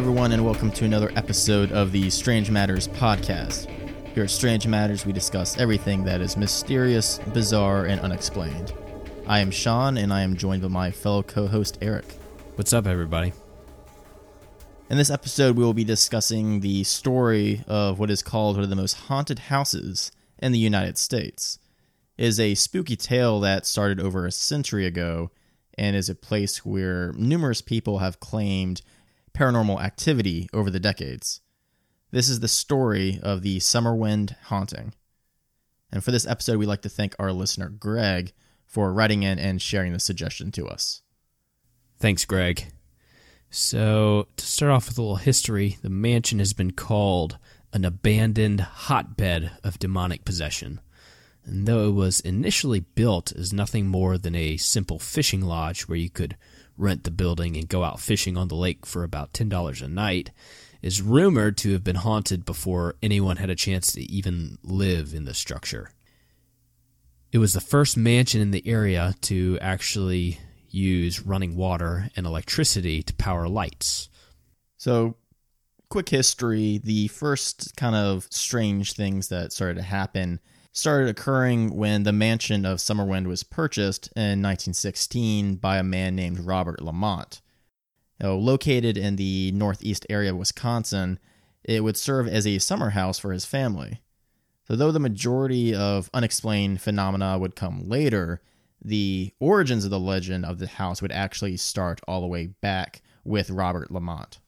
Everyone, and welcome to another episode of the Strange Matters podcast. Here at Strange Matters, we discuss everything that is mysterious, bizarre, and unexplained. I am Sean, and I am joined by my fellow co host, Eric. What's up, everybody? In this episode, we will be discussing the story of what is called one of the most haunted houses in the United States. It is a spooky tale that started over a century ago and is a place where numerous people have claimed paranormal activity over the decades. This is the story of the Summerwind haunting. And for this episode, we'd like to thank our listener, Greg, for writing in and sharing the suggestion to us. Thanks, Greg. So, to start off with a little history, the mansion has been called an abandoned hotbed of demonic possession. And though it was initially built as nothing more than a simple fishing lodge where you could rent the building and go out fishing on the lake for about $10 a night, is rumored to have been haunted before anyone had a chance to even live in the structure. It was the first mansion in the area to actually use running water and electricity to power lights. So, quick history the first kind of strange things that started to happen started occurring when the mansion of Summerwind was purchased in 1916 by a man named Robert Lamont. Now, located in the northeast area of Wisconsin, it would serve as a summer house for his family. So, though the majority of unexplained phenomena would come later, the origins of the legend of the house would actually start all the way back with Robert Lamont.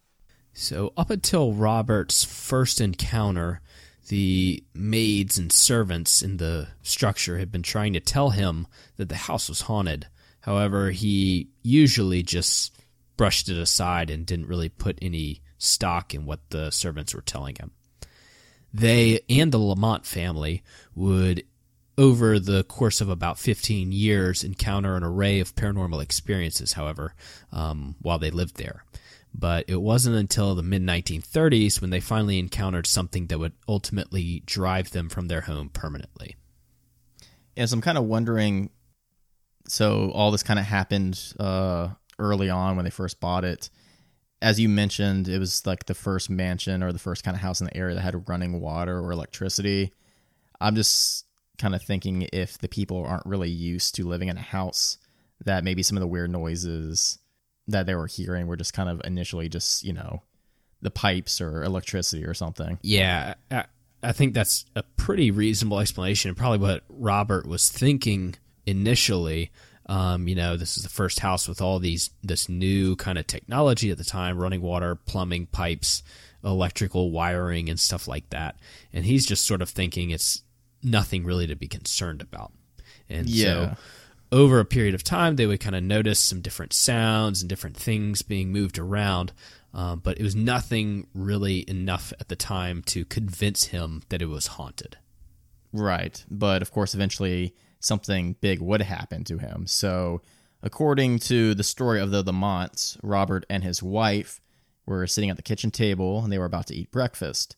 So, up until Robert's first encounter, the maids and servants in the structure had been trying to tell him that the house was haunted. However, he usually just brushed it aside and didn't really put any stock in what the servants were telling him. They and the Lamont family would, over the course of about 15 years, encounter an array of paranormal experiences, however, um, while they lived there. But it wasn't until the mid 1930s when they finally encountered something that would ultimately drive them from their home permanently. Yeah, so I'm kind of wondering. So all this kind of happened uh, early on when they first bought it. As you mentioned, it was like the first mansion or the first kind of house in the area that had running water or electricity. I'm just kind of thinking if the people aren't really used to living in a house, that maybe some of the weird noises that they were hearing were just kind of initially just you know the pipes or electricity or something. Yeah, I, I think that's a pretty reasonable explanation, and probably what Robert was thinking initially. Um, you know, this is the first house with all these this new kind of technology at the time, running water, plumbing, pipes, electrical wiring, and stuff like that. And he's just sort of thinking it's nothing really to be concerned about. And Yeah. so over a period of time, they would kind of notice some different sounds and different things being moved around. Um, but it was nothing really enough at the time to convince him that it was haunted. Right. But of course, eventually something big would happen to him. So, according to the story of the Lamonts, Robert and his wife were sitting at the kitchen table and they were about to eat breakfast.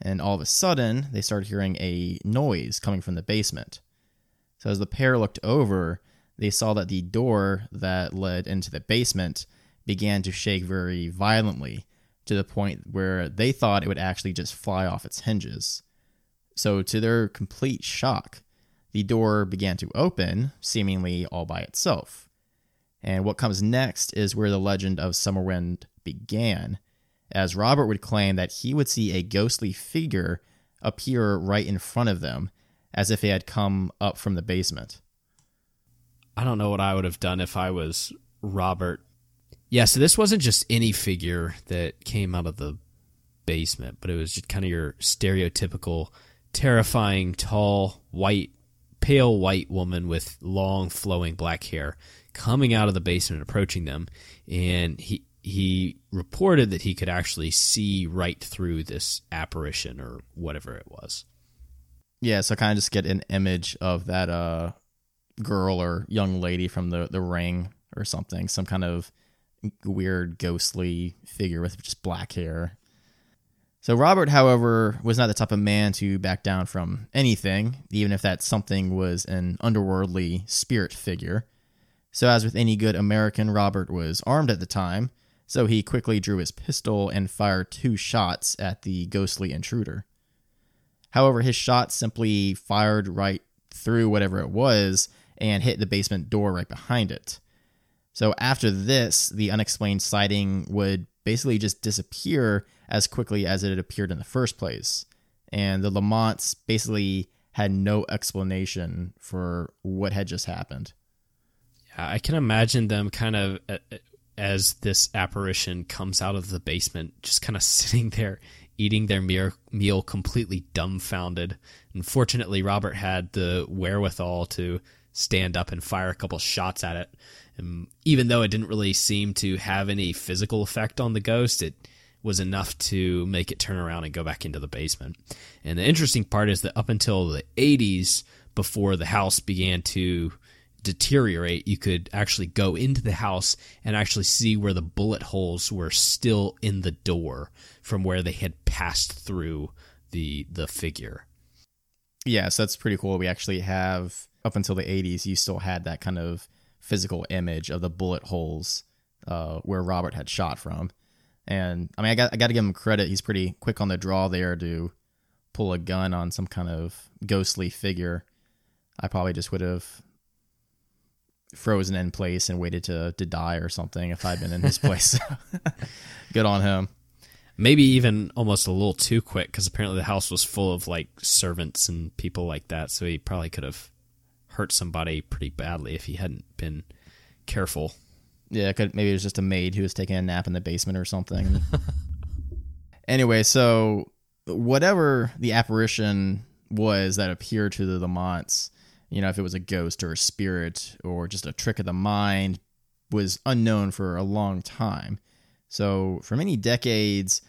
And all of a sudden, they started hearing a noise coming from the basement. So, as the pair looked over, they saw that the door that led into the basement began to shake very violently to the point where they thought it would actually just fly off its hinges. So, to their complete shock, the door began to open, seemingly all by itself. And what comes next is where the legend of Summerwind began, as Robert would claim that he would see a ghostly figure appear right in front of them, as if it had come up from the basement. I don't know what I would have done if I was Robert. Yeah, so this wasn't just any figure that came out of the basement, but it was just kind of your stereotypical terrifying, tall, white, pale white woman with long flowing black hair coming out of the basement approaching them and he he reported that he could actually see right through this apparition or whatever it was. Yeah, so kind of just get an image of that uh girl or young lady from the the ring or something, some kind of weird ghostly figure with just black hair. So Robert, however, was not the type of man to back down from anything, even if that something was an underworldly spirit figure. So as with any good American, Robert was armed at the time, So he quickly drew his pistol and fired two shots at the ghostly intruder. However, his shot simply fired right through whatever it was and hit the basement door right behind it. So after this, the unexplained sighting would basically just disappear as quickly as it had appeared in the first place. And the Lamonts basically had no explanation for what had just happened. Yeah, I can imagine them kind of as this apparition comes out of the basement, just kind of sitting there eating their meal completely dumbfounded. Unfortunately, Robert had the wherewithal to stand up and fire a couple shots at it. And even though it didn't really seem to have any physical effect on the ghost, it was enough to make it turn around and go back into the basement. And the interesting part is that up until the 80s, before the house began to deteriorate, you could actually go into the house and actually see where the bullet holes were still in the door from where they had passed through the the figure. Yeah, so that's pretty cool. We actually have up until the 80s, you still had that kind of physical image of the bullet holes uh, where Robert had shot from. And I mean, I got I got to give him credit. He's pretty quick on the draw there to pull a gun on some kind of ghostly figure. I probably just would have frozen in place and waited to to die or something if I'd been in his place. Good on him. Maybe even almost a little too quick because apparently the house was full of like servants and people like that, so he probably could have hurt somebody pretty badly if he hadn't been careful. Yeah, could maybe it was just a maid who was taking a nap in the basement or something. anyway, so whatever the apparition was that appeared to the Lamonts, you know, if it was a ghost or a spirit or just a trick of the mind, was unknown for a long time. So, for many decades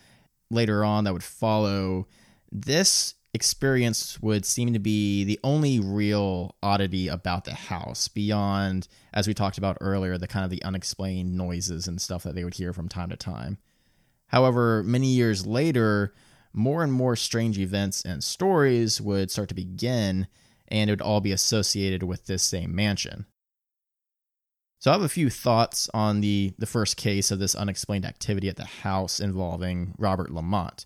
later on that would follow, this experience would seem to be the only real oddity about the house beyond, as we talked about earlier, the kind of the unexplained noises and stuff that they would hear from time to time. However, many years later, more and more strange events and stories would start to begin and it would all be associated with this same mansion. So I have a few thoughts on the, the first case of this unexplained activity at the house involving Robert Lamont.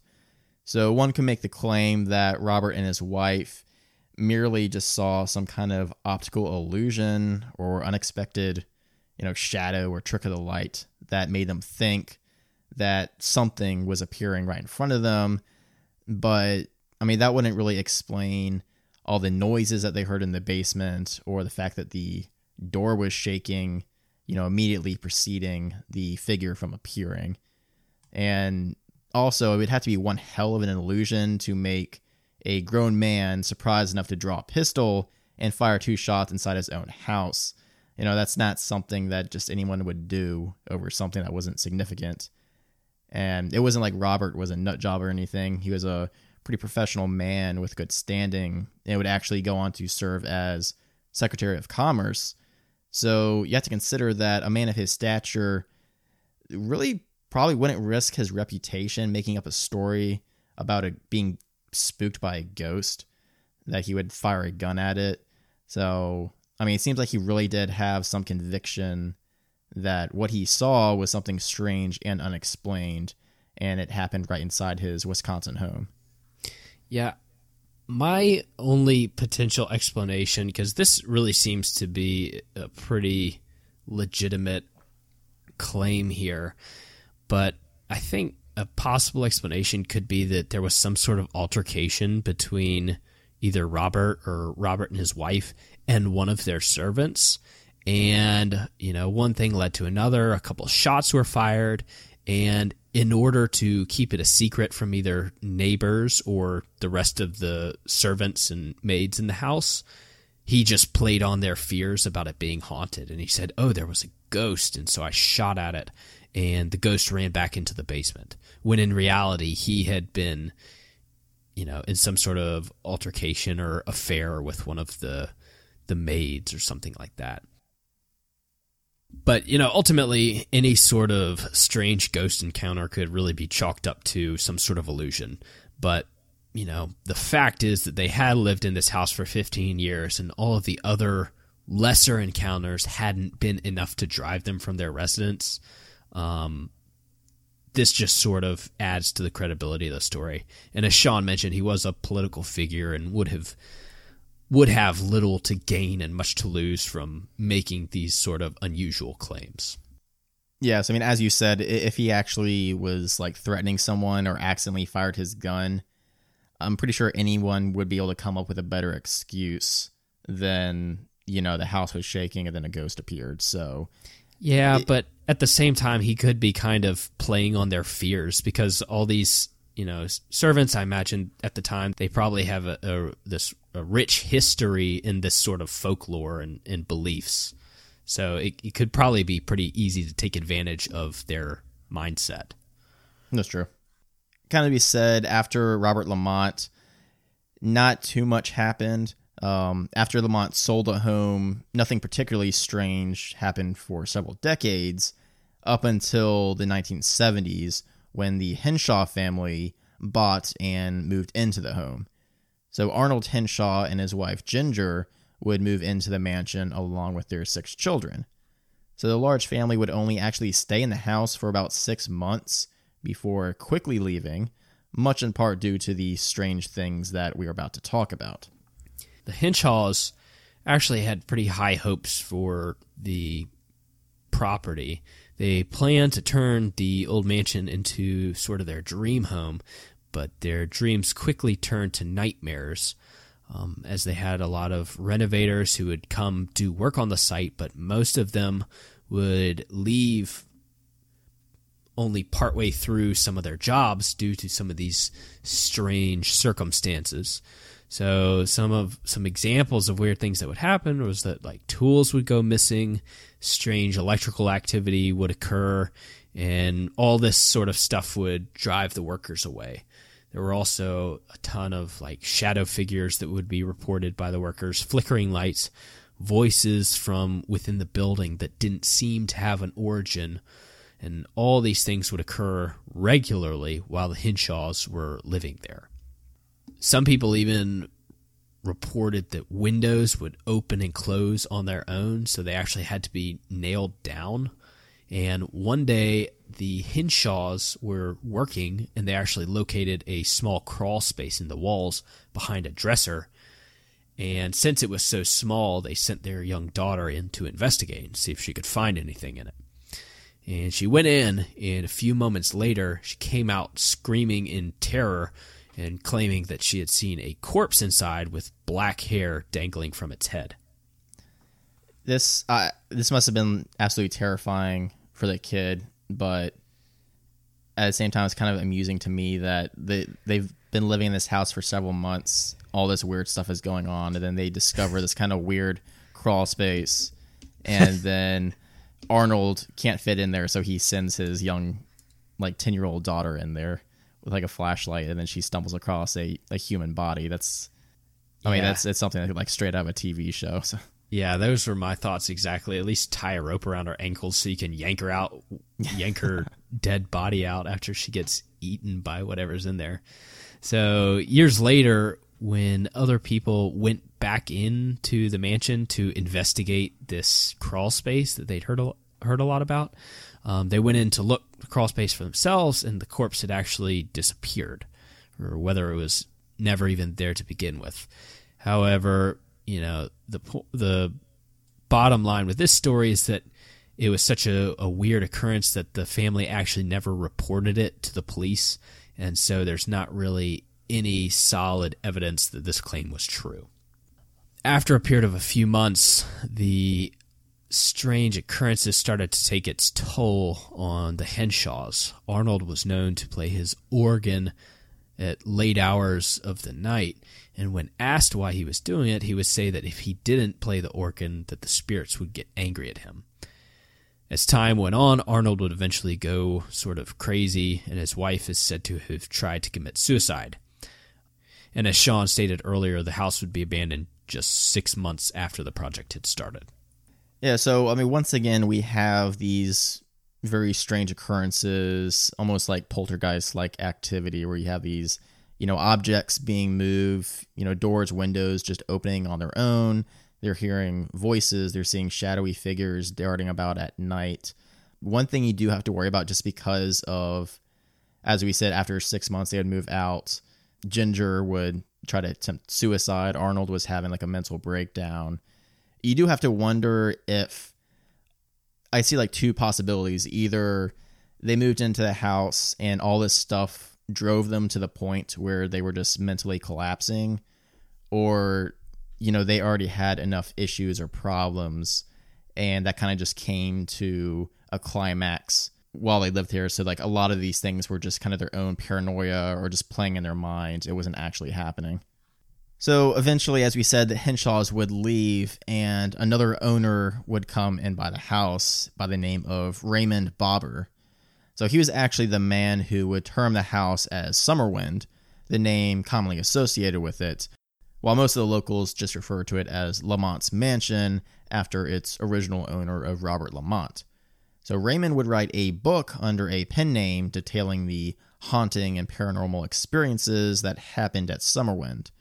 So one can make the claim that Robert and his wife merely just saw some kind of optical illusion or unexpected, you know, shadow or trick of the light that made them think that something was appearing right in front of them. But I mean, that wouldn't really explain all the noises that they heard in the basement or the fact that the door was shaking, you know, immediately preceding the figure from appearing. And also, it would have to be one hell of an illusion to make a grown man surprised enough to draw a pistol and fire two shots inside his own house. You know, that's not something that just anyone would do over something that wasn't significant. And it wasn't like Robert was a nut job or anything. He was a pretty professional man with good standing and would actually go on to serve as Secretary of Commerce. So you have to consider that a man of his stature really probably wouldn't risk his reputation making up a story about it being spooked by a ghost that he would fire a gun at it. So, I mean, it seems like he really did have some conviction that what he saw was something strange and unexplained, and it happened right inside his Wisconsin home. Yeah. My only potential explanation, because this really seems to be a pretty legitimate claim here, but I think a possible explanation could be that there was some sort of altercation between either Robert or Robert and his wife and one of their servants. And, you know, one thing led to another. A couple shots were fired. And in order to keep it a secret from either neighbors or the rest of the servants and maids in the house, he just played on their fears about it being haunted. And he said, Oh, there was a ghost. And so I shot at it, and the ghost ran back into the basement. When in reality, he had been, you know, in some sort of altercation or affair with one of the the maids or something like that. But, you know, ultimately, any sort of strange ghost encounter could really be chalked up to some sort of illusion. But, you know, the fact is that they had lived in this house for 15 years, and all of the other lesser encounters hadn't been enough to drive them from their residence. Um, this just sort of adds to the credibility of the story. And as Sean mentioned, he was a political figure and would have would have little to gain and much to lose from making these sort of unusual claims. Yes, I mean, as you said, if he actually was like threatening someone or accidentally fired his gun, I'm pretty sure anyone would be able to come up with a better excuse than, you know, the house was shaking and then a ghost appeared. So, yeah, it, but at the same time, he could be kind of playing on their fears because all these, you know, servants, I imagine at the time, they probably have a, a this a rich history in this sort of folklore and, and beliefs. So it, it could probably be pretty easy to take advantage of their mindset. That's true. Kind of be said after Robert Lamont, not too much happened. Um, after Lamont sold a home, nothing particularly strange happened for several decades up until the 1970s when the Hinshaw family bought and moved into the home. So Arnold Hinshaw and his wife Ginger would move into the mansion along with their six children. So the large family would only actually stay in the house for about six months before quickly leaving, much in part due to the strange things that we are about to talk about. The Hinshaws actually had pretty high hopes for the property. They plan to turn the old mansion into sort of their dream home, but their dreams quickly turned to nightmares um, as they had a lot of renovators who would come do work on the site, but most of them would leave only partway through some of their jobs due to some of these strange circumstances. So some of some examples of weird things that would happen was that like tools would go missing, strange electrical activity would occur, and all this sort of stuff would drive the workers away. There were also a ton of like shadow figures that would be reported by the workers, flickering lights, voices from within the building that didn't seem to have an origin. And all these things would occur regularly while the Hinshaws were living there. Some people even reported that windows would open and close on their own, so they actually had to be nailed down. And one day, the Hinshaws were working and they actually located a small crawl space in the walls behind a dresser. And since it was so small, they sent their young daughter in to investigate and see if she could find anything in it. And she went in, and a few moments later, she came out screaming in terror and claiming that she had seen a corpse inside with black hair dangling from its head. This uh, this must have been absolutely terrifying for the kid but at the same time, it's kind of amusing to me that they they've been living in this house for several months. All this weird stuff is going on, and then they discover this kind of weird crawl space, and then Arnold can't fit in there, so he sends his young, like ten year old daughter in there with like a flashlight, and then she stumbles across a, a human body. That's, I mean, that's it's something like straight out of a TV show. So. Yeah, those were my thoughts exactly. At least tie a rope around her ankles so you can yank her out, yank her dead body out after she gets eaten by whatever's in there. So years later, when other people went back into the mansion to investigate this crawl space that they'd heard a, heard a lot about, um, they went in to look crawl space for themselves, and the corpse had actually disappeared, or whether it was never even there to begin with. However, you know the the bottom line with this story is that it was such a, a weird occurrence that the family actually never reported it to the police, and so there's not really any solid evidence that this claim was true. After a period of a few months, the strange occurrences started to take its toll on the Hinshaws. Arnold was known to play his organ at late hours of the night, and when asked why he was doing it, he would say that if he didn't play the organ, that the spirits would get angry at him. As time went on, Arnold would eventually go sort of crazy, and his wife is said to have tried to commit suicide. And as Sean stated earlier, the house would be abandoned just six months after the project had started. Yeah, so I mean, once again, we have these very strange occurrences, almost like poltergeist like activity, where you have these you know, objects being moved, you know, doors, windows just opening on their own. They're hearing voices, they're seeing shadowy figures darting about at night. One thing you do have to worry about just because of as we said, after six months, they would move out. Ginger would try to attempt suicide. Arnold was having like a mental breakdown. You do have to wonder if I see like two possibilities. Either they moved into the house and all this stuff drove them to the point where they were just mentally collapsing, or, you know, they already had enough issues or problems and that kind of just came to a climax while they lived here. So like a lot of these things were just kind of their own paranoia or just playing in their minds. It wasn't actually happening. So eventually, as we said, the Hinshaws would leave and another owner would come and buy the house by the name of Raymond Bober. So he was actually the man who would term the house as Summerwind, the name commonly associated with it, while most of the locals just refer to it as Lamont's Mansion after its original owner of Robert Lamont. So Raymond would write a book under a pen name detailing the haunting and paranormal experiences that happened at Summerwind.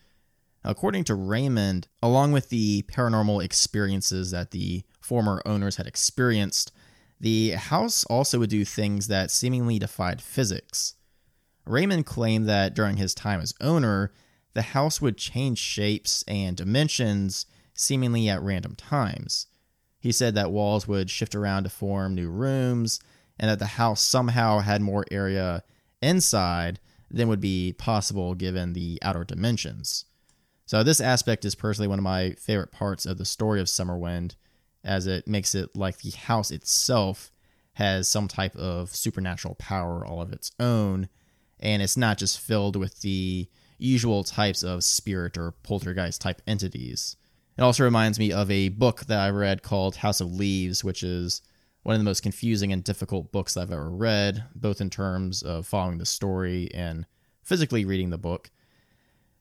According to Raymond, along with the paranormal experiences that the former owners had experienced, the house also would do things that seemingly defied physics. Raymond claimed that during his time as owner, the house would change shapes and dimensions seemingly at random times. He said that walls would shift around to form new rooms, and that the house somehow had more area inside than would be possible given the outer dimensions. So this aspect is personally one of my favorite parts of the story of Summerwind, as it makes it like the house itself has some type of supernatural power all of its own, and it's not just filled with the usual types of spirit or poltergeist type entities. It also reminds me of a book that I read called House of Leaves, which is one of the most confusing and difficult books I've ever read, both in terms of following the story and physically reading the book.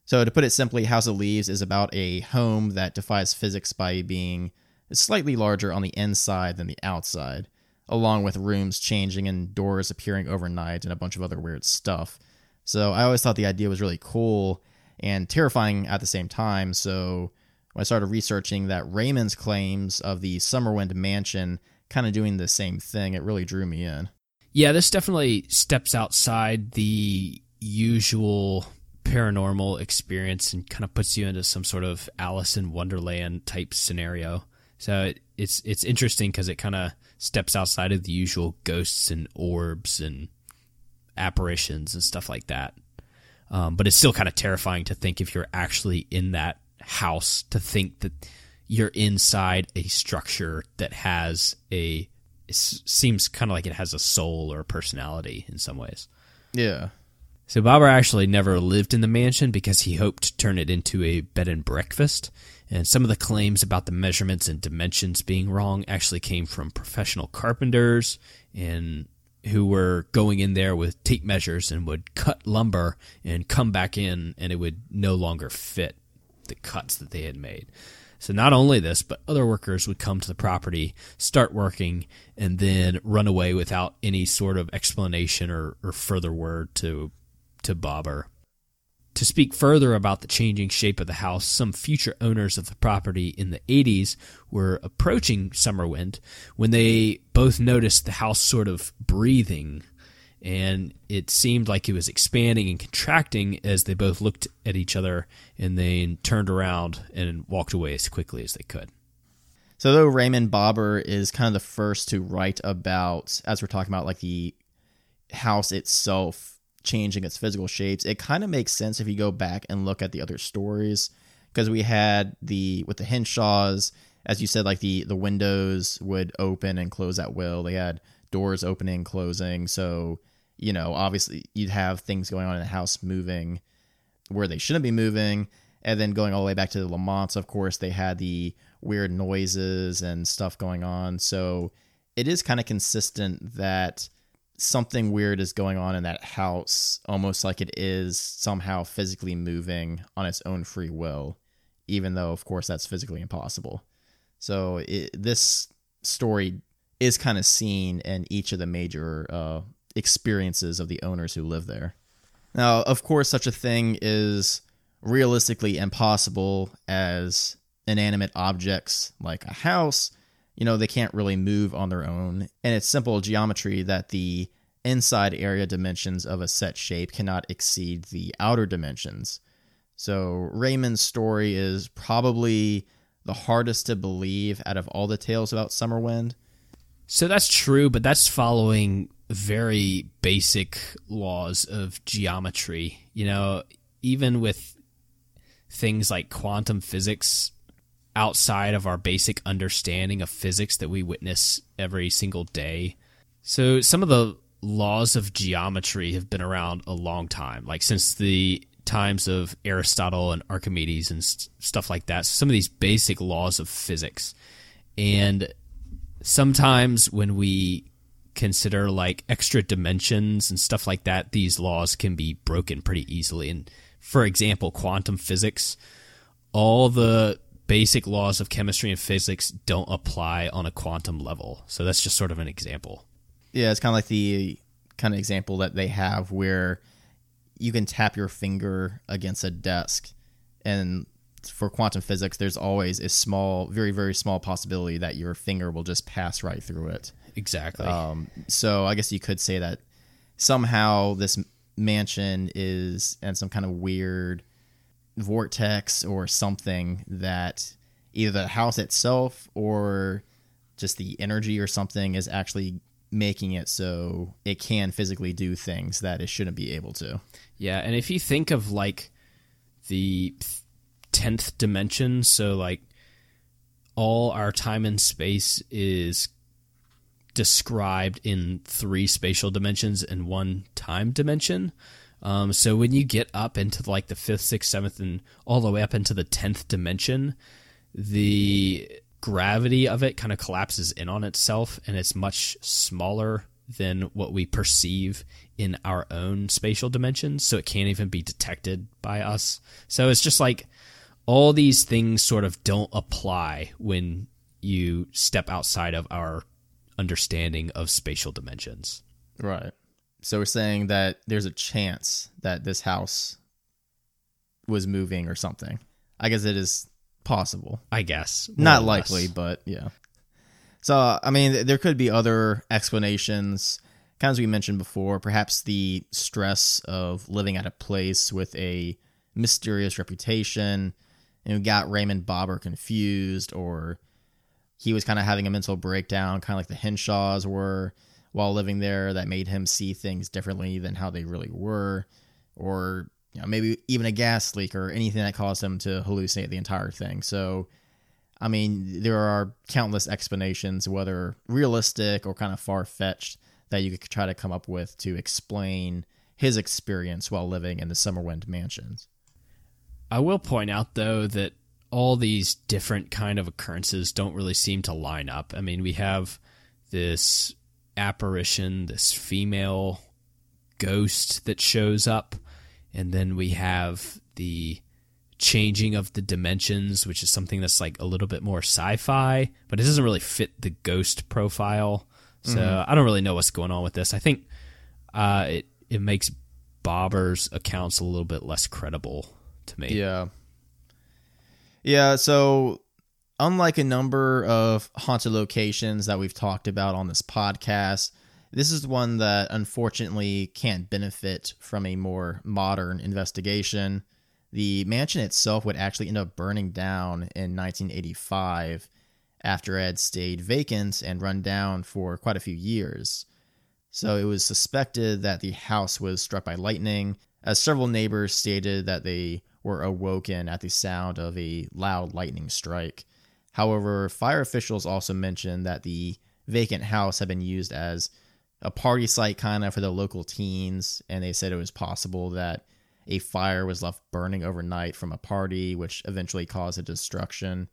So, to put it simply, House of Leaves is about a home that defies physics by being slightly larger on the inside than the outside, along with rooms changing and doors appearing overnight and a bunch of other weird stuff. So, I always thought the idea was really cool and terrifying at the same time. So, when I started researching that Raymond's claims of the Summerwind Mansion kind of doing the same thing, it really drew me in. Yeah, this definitely steps outside the usual paranormal experience and kind of puts you into some sort of Alice in Wonderland type scenario. So it, it's it's interesting because it kind of steps outside of the usual ghosts and orbs and apparitions and stuff like that. Um, but it's still kind of terrifying to think if you're actually in that house to think that you're inside a structure that has a seems kind of like it has a soul or a personality in some ways. Yeah. So Bober actually never lived in the mansion because he hoped to turn it into a bed and breakfast. And some of the claims about the measurements and dimensions being wrong actually came from professional carpenters and who were going in there with tape measures and would cut lumber and come back in and it would no longer fit the cuts that they had made. So not only this, but other workers would come to the property, start working, and then run away without any sort of explanation or, or further word to to Bober. To speak further about the changing shape of the house, some future owners of the property in the 80s were approaching Summerwind when they both noticed the house sort of breathing, and it seemed like it was expanding and contracting as they both looked at each other and then turned around and walked away as quickly as they could. So, though Raymond Bober is kind of the first to write about, as we're talking about, like the house itself changing its physical shapes. It kind of makes sense if you go back and look at the other stories because we had the with the Hinshaws, as you said, like the the windows would open and close at will. They had doors opening, closing. So you know, obviously, you'd have things going on in the house moving where they shouldn't be moving, and then going all the way back to the Lamonts. Of course, they had the weird noises and stuff going on. So it is kind of consistent that something weird is going on in that house, almost like it is somehow physically moving on its own free will, even though, of course, that's physically impossible. So it, this story is kind of seen in each of the major uh, experiences of the owners who live there. Now, of course, such a thing is realistically impossible as inanimate objects like a house you know, they can't really move on their own. And it's simple geometry that the inside area dimensions of a set shape cannot exceed the outer dimensions. So Raymond's story is probably the hardest to believe out of all the tales about Summerwind. So that's true, but that's following very basic laws of geometry. You know, even with things like quantum physics outside of our basic understanding of physics that we witness every single day. So some of the laws of geometry have been around a long time, like since the times of Aristotle and Archimedes and st- stuff like that. So some of these basic laws of physics. And sometimes when we consider like extra dimensions and stuff like that, these laws can be broken pretty easily. And for example, quantum physics, all the basic laws of chemistry and physics don't apply on a quantum level. So that's just sort of an example. Yeah, it's kind of like the kind of example that they have where you can tap your finger against a desk and for quantum physics there's always a small very very small possibility that your finger will just pass right through it exactly um, so i guess you could say that somehow this mansion is in some kind of weird vortex or something that either the house itself or just the energy or something is actually making it so it can physically do things that it shouldn't be able to. Yeah, and if you think of like the 10th dimension, so like all our time and space is described in three spatial dimensions and one time dimension. Um, so when you get up into like the fifth, sixth, seventh, and all the way up into the tenth dimension, the gravity of it kind of collapses in on itself, and it's much smaller than what we perceive in our own spatial dimensions. So it can't even be detected by us. So it's just like all these things sort of don't apply when you step outside of our understanding of spatial dimensions. Right. So we're saying that there's a chance that this house was moving or something. I guess it is possible. I guess. Not likely, but yeah. So, I mean, there could be other explanations. Kind of as we mentioned before, perhaps the stress of living at a place with a mysterious reputation and got Raymond Bober confused, or he was kind of having a mental breakdown, kind of like the Hinshaws were while living there that made him see things differently than how they really were, or you know, maybe even a gas leak or anything that caused him to hallucinate the entire thing. So, I mean, there are countless explanations, whether realistic or kind of far fetched, that you could try to come up with to explain his experience while living in the Summerwind mansions. I will point out, though, that all these different kind of occurrences don't really seem to line up. I mean, we have this apparition, this female ghost that shows up, and then we have the changing of the dimensions, which is something that's like a little bit more sci-fi, but it doesn't really fit the ghost profile. So mm-hmm. I don't really know what's going on with this. I think uh, it it makes Bober's accounts a little bit less credible to me. Yeah. Yeah, so unlike a number of haunted locations that we've talked about on this podcast, this is one that unfortunately can't benefit from a more modern investigation. The mansion itself would actually end up burning down in 1985 after it had stayed vacant and run down for quite a few years. So it was suspected that the house was struck by lightning, as several neighbors stated that they were awoken at the sound of a loud lightning strike. However, fire officials also mentioned that the vacant house had been used as a party site kind of for the local teens, and they said it was possible that a fire was left burning overnight from a party, which eventually caused a destruction.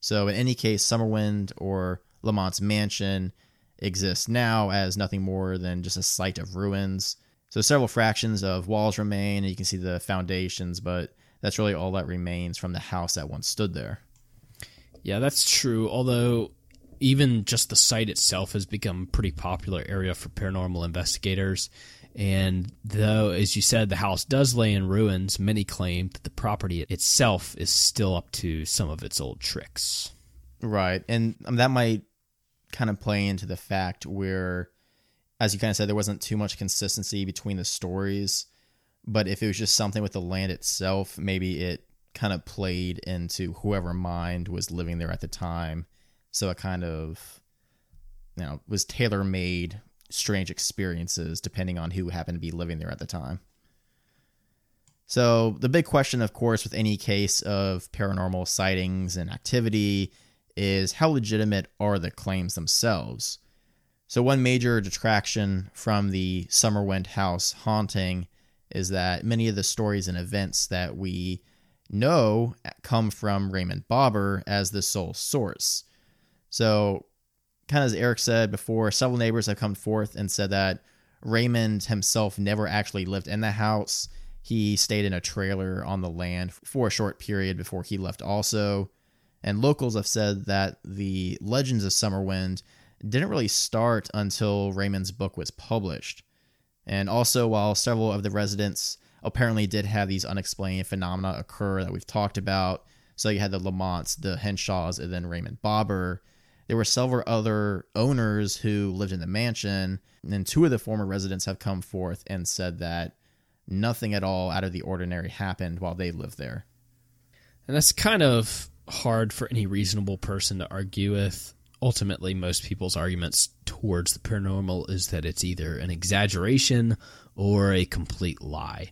So, in any case, Summerwind or Lamont's mansion exists now as nothing more than just a site of ruins. So, several fractions of walls remain, and you can see the foundations, but that's really all that remains from the house that once stood there. Yeah, that's true. Although even just the site itself has become a pretty popular area for paranormal investigators. And though, as you said, the house does lay in ruins, many claim that the property itself is still up to some of its old tricks. Right. And um, that might kind of play into the fact where as you kind of said, there wasn't too much consistency between the stories. But if it was just something with the land itself, maybe it kind of played into whoever mind was living there at the time. So it kind of, you know, was tailor made strange experiences depending on who happened to be living there at the time. So, the big question, of course, with any case of paranormal sightings and activity is how legitimate are the claims themselves? So, one major detraction from the Summerwind House haunting is that many of the stories and events that we know come from Raymond Bober as the sole source. So, kind of as Eric said before, several neighbors have come forth and said that Raymond himself never actually lived in the house. He stayed in a trailer on the land for a short period before he left, also. And locals have said that the Legends of Summerwind didn't really start until Raymond's book was published. And also, while several of the residents apparently did have these unexplained phenomena occur that we've talked about, so you had the Lamonts, the Hinshaws, and then Raymond Bober, there were several other owners who lived in the mansion, and two of the former residents have come forth and said that nothing at all out of the ordinary happened while they lived there. And that's kind of hard for any reasonable person to argue with. Ultimately, most people's arguments towards the paranormal is that it's either an exaggeration or a complete lie.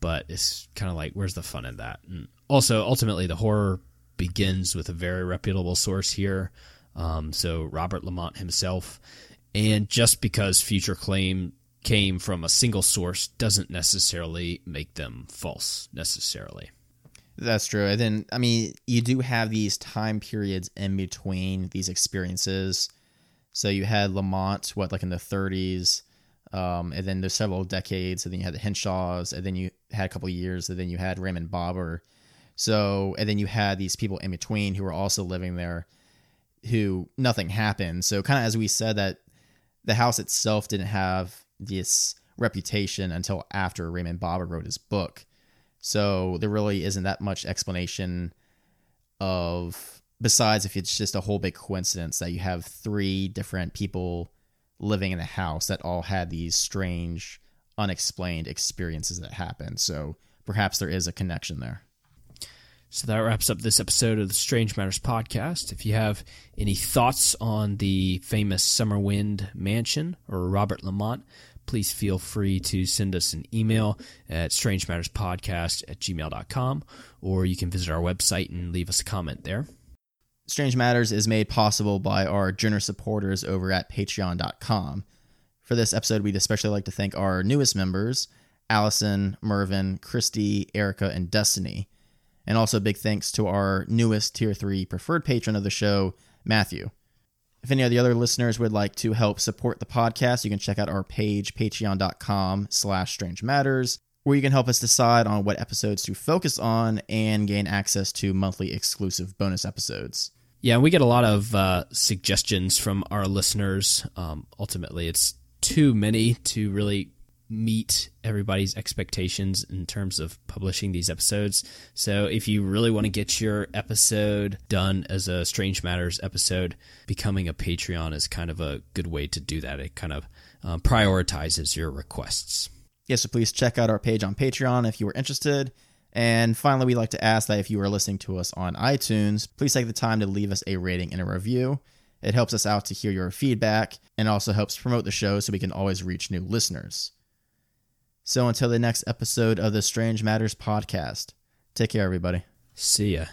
But it's kind of like, where's the fun in that? And also, ultimately, the horror begins with a very reputable source here. Um, so, Robert Lamont himself. And just because future claim came from a single source doesn't necessarily make them false, necessarily. That's true. And then, I mean, you do have these time periods in between these experiences. So you had Lamont, what, like in the 30s, um, and then there's several decades, and then you had the Hinshaws, and then you had a couple years, and then you had Raymond Bober. So, and then you had these people in between who were also living there, who nothing happened. So, kind of as we said, that the house itself didn't have this reputation until after Raymond Bober wrote his book. So there really isn't that much explanation of besides if it's just a whole big coincidence that you have three different people living in the house that all had these strange unexplained experiences that happened. So perhaps there is a connection there. So that wraps up this episode of the Strange Matters podcast. If you have any thoughts on the famous Summerwind Mansion or Robert Lamont, please feel free to send us an email at strangematterspodcast at gmail.com, or you can visit our website and leave us a comment there. Strange Matters is made possible by our generous supporters over at patreon.com. For this episode, we'd especially like to thank our newest members, Allison, Mervin, Christy, Erica, and Destiny. And also big thanks to our newest Tier 3 preferred patron of the show, Matthew. If any of the other listeners would like to help support the podcast, you can check out our page, patreon.com slash strange matters, where you can help us decide on what episodes to focus on and gain access to monthly exclusive bonus episodes. Yeah, we get a lot of uh, suggestions from our listeners. Um, ultimately, it's too many to really meet everybody's expectations in terms of publishing these episodes. So if you really want to get your episode done as a Strange Matters episode, becoming a Patreon is kind of a good way to do that. It kind of um, prioritizes your requests. Yes, so please check out our page on Patreon if you are interested. And finally, we'd like to ask that if you are listening to us on iTunes, please take the time to leave us a rating and a review. It helps us out to hear your feedback and also helps promote the show so we can always reach new listeners. So until the next episode of the Strange Matters podcast, take care, everybody. See ya.